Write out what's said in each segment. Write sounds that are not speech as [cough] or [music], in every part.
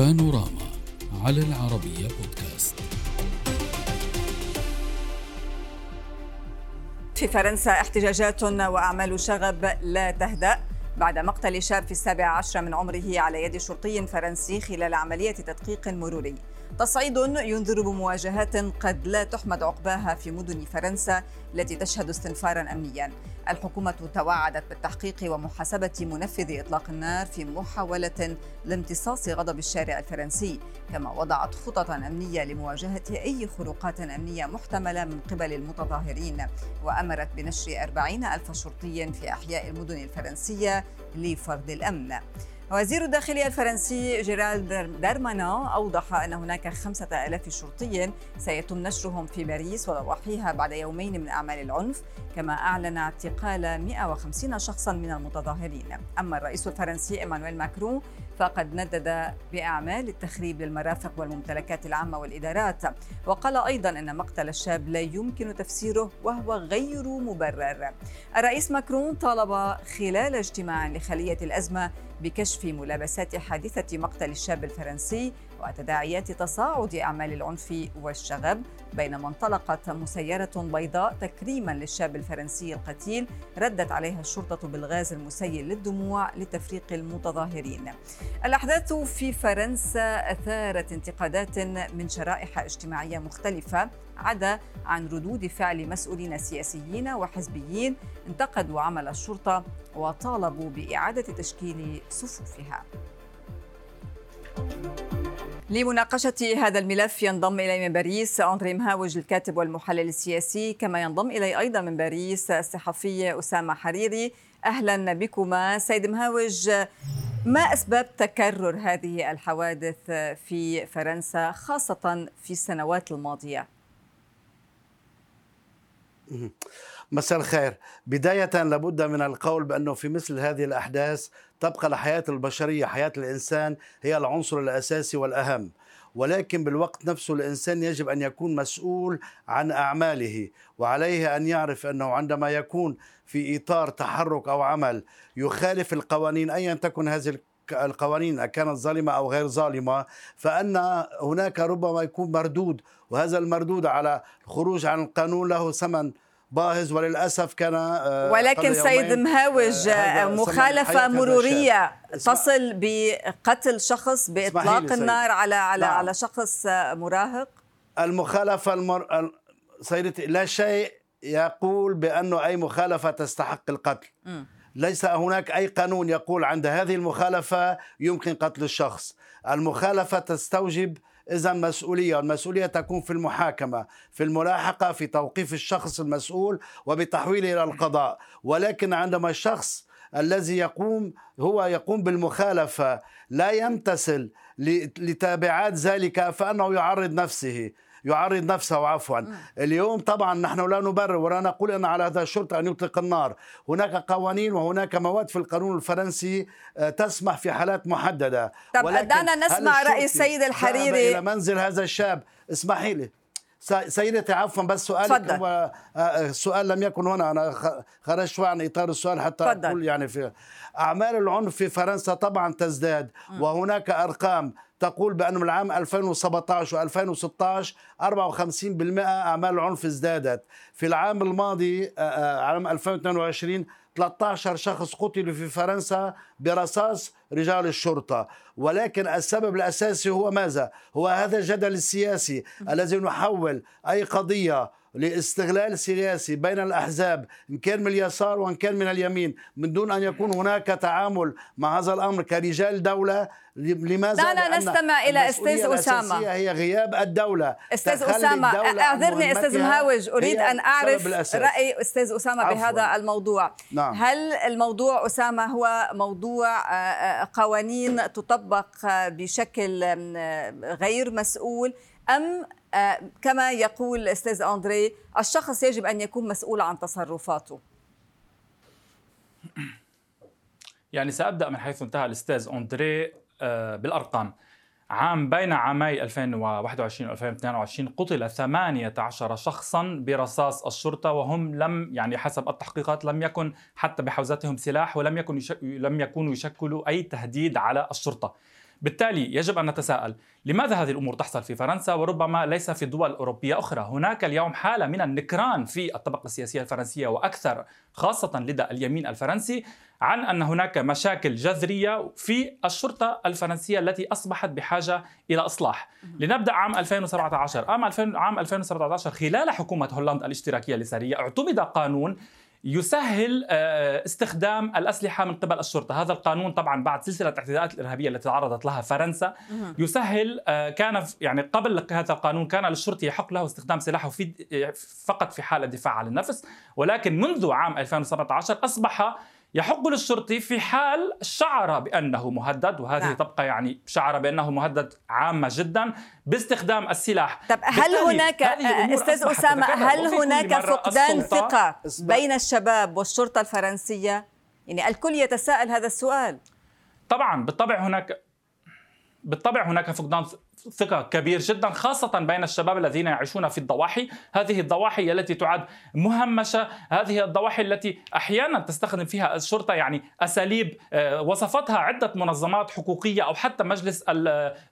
بانوراما على العربية بودكاست. في فرنسا احتجاجات وأعمال شغب لا تهدأ. بعد مقتل شاب في السابع عشر من عمره على يد شرطي فرنسي خلال عملية تدقيق مروري. تصعيد ينذر بمواجهات قد لا تحمد عقباها في مدن فرنسا التي تشهد استنفارا امنيا. الحكومة توعدت بالتحقيق ومحاسبة منفذي إطلاق النار في محاولة لامتصاص غضب الشارع الفرنسي، كما وضعت خططا أمنية لمواجهة أي خروقات أمنية محتملة من قبل المتظاهرين، وأمرت بنشر أربعين ألف شرطي في أحياء المدن الفرنسية لفرض الأمن. وزير الداخلية الفرنسي جيرالد دارمانا أوضح أن هناك خمسة ألاف شرطي سيتم نشرهم في باريس وضواحيها بعد يومين من أعمال العنف كما أعلن اعتقال 150 شخصا من المتظاهرين. أما الرئيس الفرنسي إيمانويل ماكرون فقد ندد بأعمال التخريب للمرافق والممتلكات العامة والإدارات. وقال أيضا أن مقتل الشاب لا يمكن تفسيره وهو غير مبرر. الرئيس ماكرون طالب خلال اجتماع لخلية الأزمة بكشف ملابسات حادثة مقتل الشاب الفرنسي وتداعيات تصاعد أعمال العنف والشغب بينما انطلقت مسيرة بيضاء تكريما للشاب الفرنسي القتيل ردت عليها الشرطة بالغاز المسيل للدموع لتفريق المتظاهرين الأحداث في فرنسا أثارت انتقادات من شرائح اجتماعية مختلفة عدا عن ردود فعل مسؤولين سياسيين وحزبيين انتقدوا عمل الشرطة وطالبوا بإعادة تشكيل صفوفها. لمناقشة هذا الملف ينضم إلي من باريس أندري مهاوج الكاتب والمحلل السياسي كما ينضم إلي أيضا من باريس الصحفي أسامة حريري أهلا بكما سيد مهاوج ما أسباب تكرر هذه الحوادث في فرنسا خاصة في السنوات الماضية؟ مساء الخير. بداية لابد من القول بأنه في مثل هذه الأحداث تبقى الحياة البشرية حياة الإنسان هي العنصر الأساسي والأهم. ولكن بالوقت نفسه الإنسان يجب أن يكون مسؤول عن أعماله وعليه أن يعرف أنه عندما يكون في إطار تحرك أو عمل يخالف القوانين أيا تكن هذه القوانين كانت ظالمة أو غير ظالمة فأن هناك ربما يكون مردود وهذا المردود على الخروج عن القانون له ثمن باهظ وللأسف كان آه، ولكن سيد مهاوج آه، مخالفة مرورية تصل بقتل شخص بإطلاق النار على على نعم. على شخص مراهق؟ المخالفة المر... سيدتي لا شيء يقول بأنه أي مخالفة تستحق القتل. م. ليس هناك أي قانون يقول عند هذه المخالفة يمكن قتل الشخص. المخالفة تستوجب إذا مسؤولية والمسؤولية تكون في المحاكمة في الملاحقة في توقيف الشخص المسؤول وبتحويله إلى القضاء. ولكن عندما الشخص الذي يقوم هو يقوم بالمخالفة لا يمتثل لتابعات ذلك فأنه يعرض نفسه. يعرض نفسه عفوا. اليوم طبعا نحن لا نبرر ولا نقول إن على هذا الشرطة أن يطلق النار. هناك قوانين وهناك مواد في القانون الفرنسي آه، تسمح في حالات محددة. طب دعنا نسمع رأي السيد الحريري؟ إلى منزل هذا الشاب؟ اسمحي لي. سيدتي عفوا بس سؤالك هو السؤال آه، لم يكن هنا. أنا خرجت عن إطار السؤال حتى فضل. أقول يعني في أعمال العنف في فرنسا طبعا تزداد. وهناك أرقام. تقول بأن من العام 2017 و2016 54% أعمال العنف ازدادت في العام الماضي آه، آه، عام 2022 13 شخص قتلوا في فرنسا برصاص رجال الشرطة ولكن السبب الأساسي هو ماذا؟ هو هذا الجدل السياسي الذي نحول أي قضية لاستغلال سياسي بين الأحزاب إن كان من اليسار وإن كان من اليمين من دون أن يكون هناك تعامل مع هذا الأمر كرجال دولة لماذا؟ دعنا نستمع إلى أستاذ أسامة هي غياب الدولة أستاذ أسامة أعذرني أستاذ مهاوج أريد أن أعرف رأي أستاذ أسامة عفواً. بهذا الموضوع نعم. هل الموضوع أسامة هو موضوع آه، آه، قوانين تطبق بشكل غير مسؤول أم آه، كما يقول الأستاذ أندري الشخص يجب أن يكون مسؤول عن تصرفاته. [clears throat] يعني سأبدأ من حيث انتهى الأستاذ أندري آه، بالأرقام. عام بين عامي 2021 و 2022 قتل 18 شخصا برصاص الشرطة وهم لم يعني حسب التحقيقات لم يكن حتى بحوزتهم سلاح ولم يكن لم يكونوا يشكلوا أي تهديد على الشرطة. بالتالي يجب أن نتساءل لماذا هذه الأمور تحصل في فرنسا وربما ليس في دول أوروبية أخرى؟ هناك اليوم حالة من النكران في الطبقة السياسية الفرنسية وأكثر خاصة لدى اليمين الفرنسي عن أن هناك مشاكل جذرية في الشرطة الفرنسية التي أصبحت بحاجة إلى إصلاح. لنبدأ عام 2017 عام 2017 خلال حكومة هولندا الاشتراكية اليساريه اعتمد قانون يسهل آه، استخدام الأسلحة من قبل الشرطة، هذا القانون طبعا بعد سلسلة الاعتداءات الإرهابية التي تعرضت لها فرنسا. يسهل آه، كان يعني قبل هذا القانون كان للشرطي يحق له استخدام سلاحه في فقط في حال الدفاع عن النفس، ولكن منذ عام 2017 أصبح يحق للشرطي في حال شعر بأنه مهدد وهذه نعم. تبقى يعني شعر بأنه مهدد عامة جدا باستخدام السلاح. طب هل هناك أستاذ أسامة هل هناك فقدان ثقة بين الشباب والشرطة الفرنسية؟ يعني الكل يتساءل هذا السؤال. طبعا بالطبع هناك بالطبع هناك فقدان ثقة كبير جدا خاصة بين الشباب الذين يعيشون في الضواحي. هذه الضواحي التي تعد مهمشة. هذه الضواحي التي أحيانا تستخدم فيها الشرطة يعني أساليب آه، وصفتها عدة منظمات حقوقية أو حتى مجلس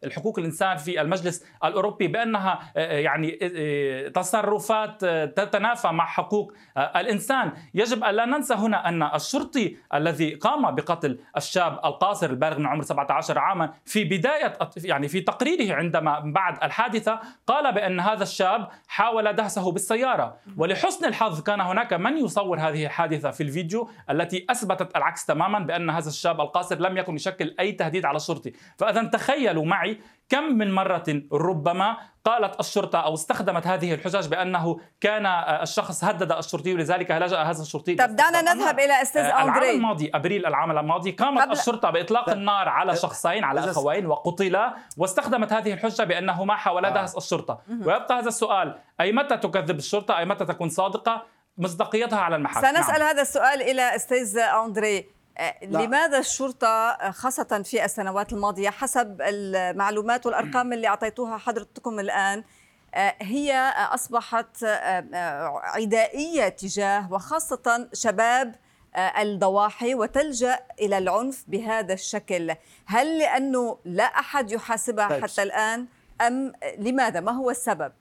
الحقوق الإنسان في المجلس الأوروبي بأنها آه، يعني آه، تصرفات تتنافى مع حقوق الإنسان. يجب أن لا ننسى هنا أن الشرطي الذي قام بقتل الشاب القاصر البالغ من عمر 17 عاما في بداية يعني في تقريره عندما بعد الحادثة قال بأن هذا الشاب حاول دهسه بالسيارة. ولحسن الحظ كان هناك من يصور هذه الحادثة في الفيديو التي أثبتت العكس تماما بأن هذا الشاب القاصر لم يكن يشكل أي تهديد على الشرطي فإذا تخيلوا معي كم من مرة ربما قالت الشرطة أو استخدمت هذه الحجج بأنه كان الشخص هدد الشرطي ولذلك لجأ هذا الشرطي طب دعنا نذهب إلى أستاذ أندري العام الماضي أبريل العام الماضي قامت قبل... الشرطة بإطلاق النار على شخصين على أخوين وقتلا واستخدمت هذه الحجة بأنهما حاولا دهس الشرطة. ويبقى هذا السؤال أي متى تكذب الشرطة؟ أي متى تكون صادقة؟ مصداقيتها على المحك سنسأل نعم. هذا السؤال إلى أستاذ أندري. لا. لماذا الشرطة خاصة في السنوات الماضية حسب المعلومات والأرقام اللي أعطيتوها حضرتكم الآن هي أصبحت عدائية تجاه وخاصة شباب الضواحي وتلجأ إلى العنف بهذا الشكل هل لأنه لا أحد يحاسبها طيب. حتى الآن أم لماذا ما هو السبب؟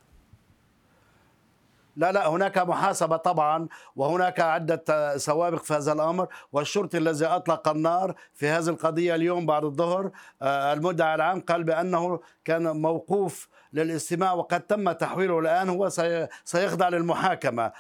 لا لا هناك محاسبة طبعا وهناك عدة سوابق في هذا الأمر والشرطي الذي أطلق النار في هذه القضية اليوم بعد الظهر آه، المدعي العام قال بأنه كان موقوف للاستماع وقد تم تحويله الآن هو سيخضع للمحاكمة.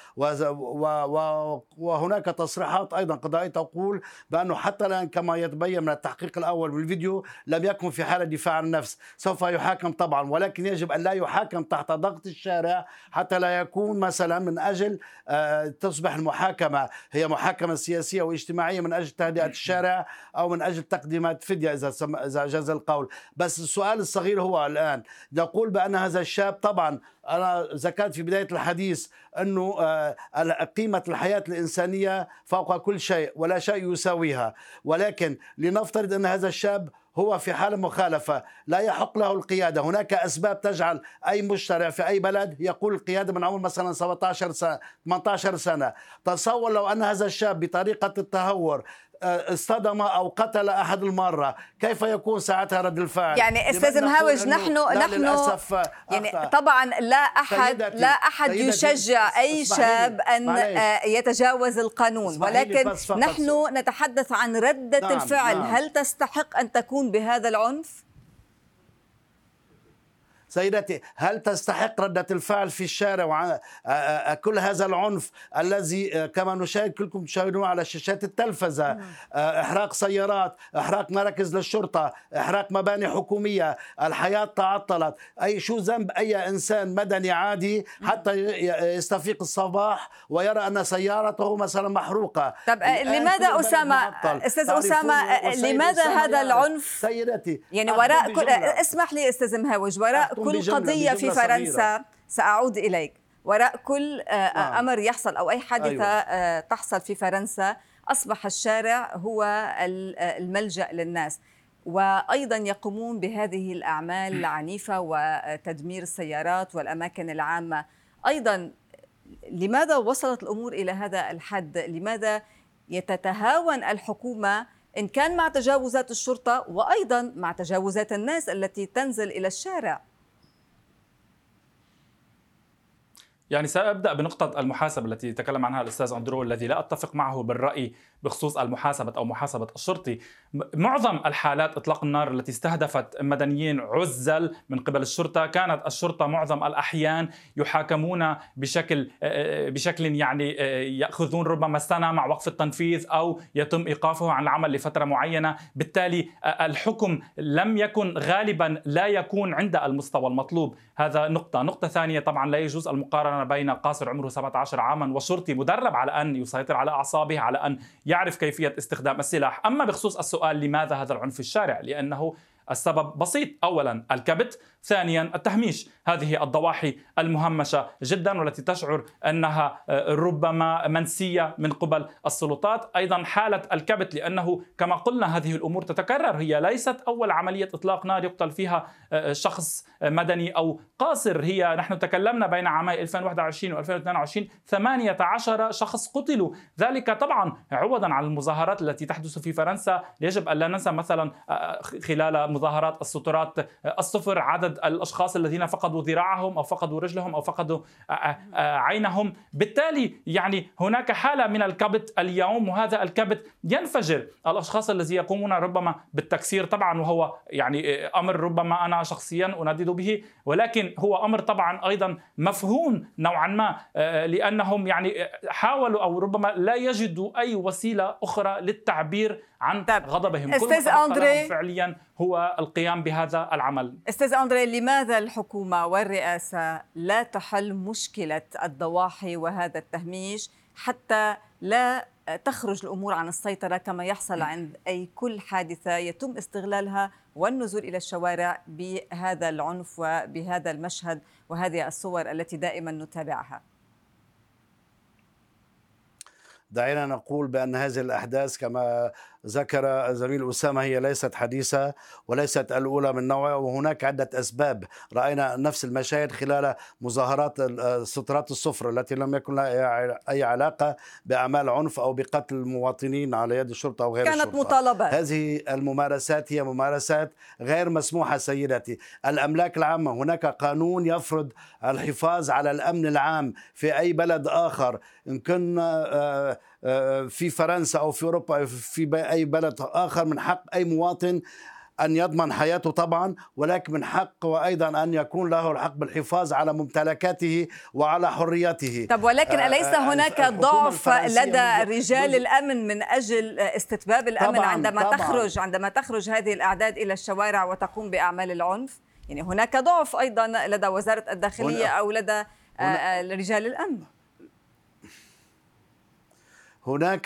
وهناك تصريحات أيضا قضائية تقول بأنه حتى الآن كما يتبين من التحقيق الأول بالفيديو لم يكن في حالة دفاع عن النفس. سوف يحاكم طبعا ولكن يجب أن لا يحاكم تحت ضغط الشارع حتى لا يكون مثلا من أجل آه، تصبح المحاكمة. هي محاكمة سياسية واجتماعية من أجل تهدئة الشارع أو من أجل تقديم فدية إذا إذا جاز القول. بس السؤال الصغير هو الآن. نقول بأن هذا الشاب طبعا أنا ذكرت في بداية الحديث أنه آه، قيمة الحياة الإنسانية فوق كل شيء ولا شيء يساويها. ولكن لنفترض أن هذا الشاب هو في حال مخالفة لا يحق له القيادة. هناك أسباب تجعل أي مشترع في أي بلد يقول القيادة من عمر مثلا 17 سنة 18 سنة. تصور لو أن هذا الشاب بطريقة التهور اصطدم أو قتل أحد المرة. كيف يكون ساعتها رد الفعل؟ يعني أستاذ مهاوج نحن نحن يعني طبعا لا احد لا أحد يشجع أي شاب أن آه، يتجاوز القانون. ولكن نحن نتحدث عن ردة نعم الفعل. نعم. هل تستحق أن تكون بهذا العنف؟ سيدتي هل تستحق ردة الفعل في الشارع كل هذا العنف الذي كما نشاهد كلكم تشاهدون على شاشات التلفزة؟ نعم. إحراق سيارات إحراق مراكز للشرطة إحراق مباني حكومية الحياة تعطلت. أي شو ذنب أي إنسان مدني عادي حتى يستفيق الصباح ويرى أن سيارته مثلا محروقة؟ طب لماذا أسامة؟ أستاذ أسامة لماذا هذا العنف؟ سيدتي يعني وراء كل اسمح لي أستاذ مهاوج وراء كل قضية في فرنسا سأعود إليك. وراء كل آه، آه، نعم. أمر يحصل أو أي حادثة أيوة. آه، تحصل في فرنسا أصبح الشارع هو الملجأ للناس. وأيضا يقومون بهذه الأعمال العنيفة وتدمير السيارات والأماكن العامة. أيضا لماذا وصلت الأمور إلى هذا الحد؟ لماذا يتتهاون الحكومة إن كان مع تجاوزات الشرطة وأيضا مع تجاوزات الناس التي تنزل إلى الشارع؟ يعني سأبدأ بنقطة المحاسبة التي تكلم عنها الأستاذ أندرو الذي لا أتفق معه بالرأي بخصوص المحاسبة أو محاسبة الشرطي. معظم الحالات إطلاق النار التي استهدفت مدنيين عزل من قبل الشرطة كانت الشرطة معظم الأحيان يحاكمون بشكل بشكل يعني يأخذون ربما سنة مع وقف التنفيذ أو يتم إيقافه عن العمل لفترة معينة. بالتالي الحكم لم يكن غالبا لا يكون عند المستوى المطلوب. هذا نقطة. نقطة ثانية طبعا لا يجوز المقارنة بين قاصر عمره 17 عاما وشرطي مدرب على أن يسيطر على أعصابه على أن يعرف كيفية استخدام السلاح. أما بخصوص السؤال لماذا هذا العنف الشارع؟ لأنه السبب بسيط. اولا الكبت ثانيا التهميش. هذه الضواحي المهمشة جدا والتي تشعر أنها آه، ربما منسية من قبل السلطات. أيضا حالة الكبت لأنه كما قلنا هذه الأمور تتكرر. هي ليست أول عملية إطلاق نار يقتل فيها آه، شخص مدني أو قاصر. هي نحن تكلمنا بين عامي 2021 و 2022 18 شخص قتلوا. ذلك طبعا عوضا عن المظاهرات التي تحدث في فرنسا. يجب أن لا ننسى مثلا آه، خلال مظاهرات السترات الصفر عدد الأشخاص الذين فقدوا ذراعهم أو فقدوا رجلهم أو فقدوا عينهم. بالتالي يعني هناك حالة من الكبت اليوم وهذا الكبت ينفجر. الأشخاص الذين يقومون ربما بالتكسير طبعا وهو يعني أمر ربما أنا شخصيا اندد به ولكن هو أمر طبعا أيضا مفهوم نوعا ما لأنهم يعني حاولوا أو ربما لا يجدوا أي وسيلة أخرى للتعبير عن طيب. غضبهم. أستاذ أندري. فعليا هو القيام بهذا العمل. أستاذ أندري لماذا الحكومة والرئاسة لا تحل مشكلة الضواحي وهذا التهميش حتى لا تخرج الأمور عن السيطرة كما يحصل عند أي كل حادثة يتم استغلالها والنزول إلى الشوارع بهذا العنف وبهذا المشهد وهذه الصور التي دائما نتابعها؟ دعينا نقول بأن هذه الأحداث كما ذكر زميل أسامة هي ليست حديثة وليست الأولى من نوعها وهناك عدة أسباب. رأينا نفس المشاهد خلال مظاهرات سترات الصفر التي لم يكن لها أي علاقة بأعمال عنف أو بقتل المواطنين على يد الشرطة أو غير كانت الشرطة. مطالبات. هذه الممارسات هي ممارسات غير مسموحة سيدتي. الأملاك العامة هناك قانون يفرض الحفاظ على الأمن العام في أي بلد آخر. إن كنا آه، في فرنسا أو في أوروبا في أي بلد آخر من حق أي مواطن أن يضمن حياته طبعا ولكن من حق وأيضا أن يكون له الحق بالحفاظ على ممتلكاته وعلى حريته. طب ولكن أليس آه، هناك ضعف لدى رجال الأمن من أجل استتباب الأمن طبعاً عندما طبعاً. تخرج عندما تخرج هذه الأعداد إلى الشوارع وتقوم بأعمال العنف؟ يعني هناك ضعف أيضا لدى وزارة الداخلية أو لدى رجال الأمن. هناك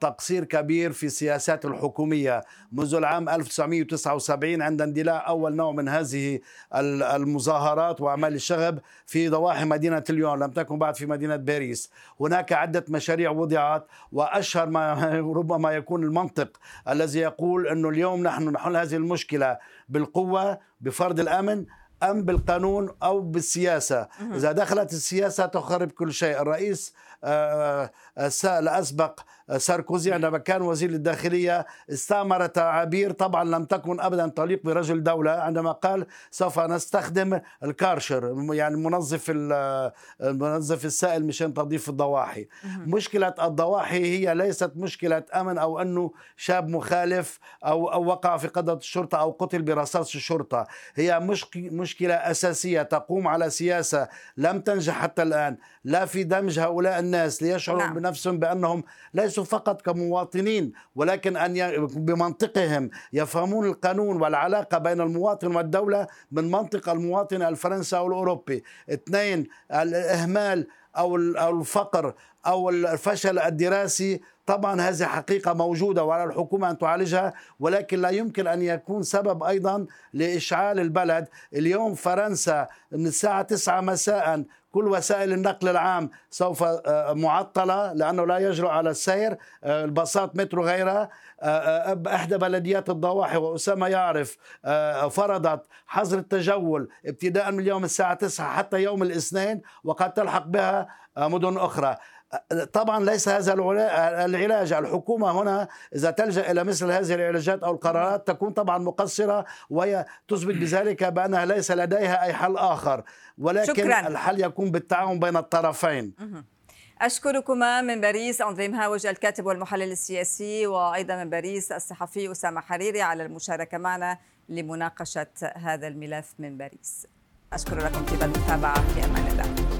تقصير كبير في السياسات الحكومية منذ العام 1979 عند اندلاع أول نوع من هذه المظاهرات وأعمال الشغب في ضواحي مدينة ليون لم تكن بعد في مدينة باريس. هناك عدة مشاريع وضعت وأشهر ما [laughs] ربما يكون المنطق الذي يقول أنه اليوم نحن نحل هذه المشكلة بالقوة بفرض الأمن أم بالقانون أو بالسياسة. إذا دخلت السياسة تخرب كل شيء. الرئيس آه، آه، الأسبق ساركوزي عندما كان وزير الداخلية استعمر تعابير طبعا لم تكن أبدا تليق برجل دولة عندما قال سوف نستخدم الكارشر يعني منظف المنظف السائل مشان تضيف الضواحي. مشكلة الضواحي هي ليست مشكلة أمن أو أنه شاب مخالف أو, أو وقع في قبضة الشرطة أو قتل برصاص الشرطة. هي مشكلة أساسية تقوم على سياسة لم تنجح حتى الآن. لا في دمج هؤلاء الناس ليشعروا نعم. بنفسهم بأنهم ليسوا ليسوا فقط كمواطنين ولكن أن بمنطقهم يفهمون القانون والعلاقة بين المواطن والدولة من منطق المواطن الفرنسي أو الأوروبي. اثنين الإهمال أو الفقر أو الفشل الدراسي. طبعا هذه حقيقة موجودة وعلى الحكومة أن تعالجها ولكن لا يمكن أن يكون سبب أيضا لإشعال البلد. اليوم فرنسا من الساعة 9 مساء كل وسائل النقل العام سوف آه، معطلة لأنه لا يجرؤ على السير. آه، الباصات مترو غيرها. آه، إحدى بلديات الضواحي وأسامة يعرف فرضت حظر التجول ابتداء من اليوم الساعة 9 حتى يوم الاثنين وقد تلحق بها مدن أخرى. طبعا ليس هذا العلاج. الحكومة هنا إذا تلجأ إلى مثل هذه العلاجات أو القرارات تكون طبعا مقصرة وهي تثبت بذلك بأنها ليس لديها أي حل آخر. ولكن شكرا. الحل يكون بالتعاون بين الطرفين. أشكركما من باريس أنظيم هاوج الكاتب والمحلل السياسي وأيضا من باريس الصحفي أسامة حريري على المشاركة معنا لمناقشة هذا الملف من باريس. أشكر لكم طيب المتابعة في أمان الله.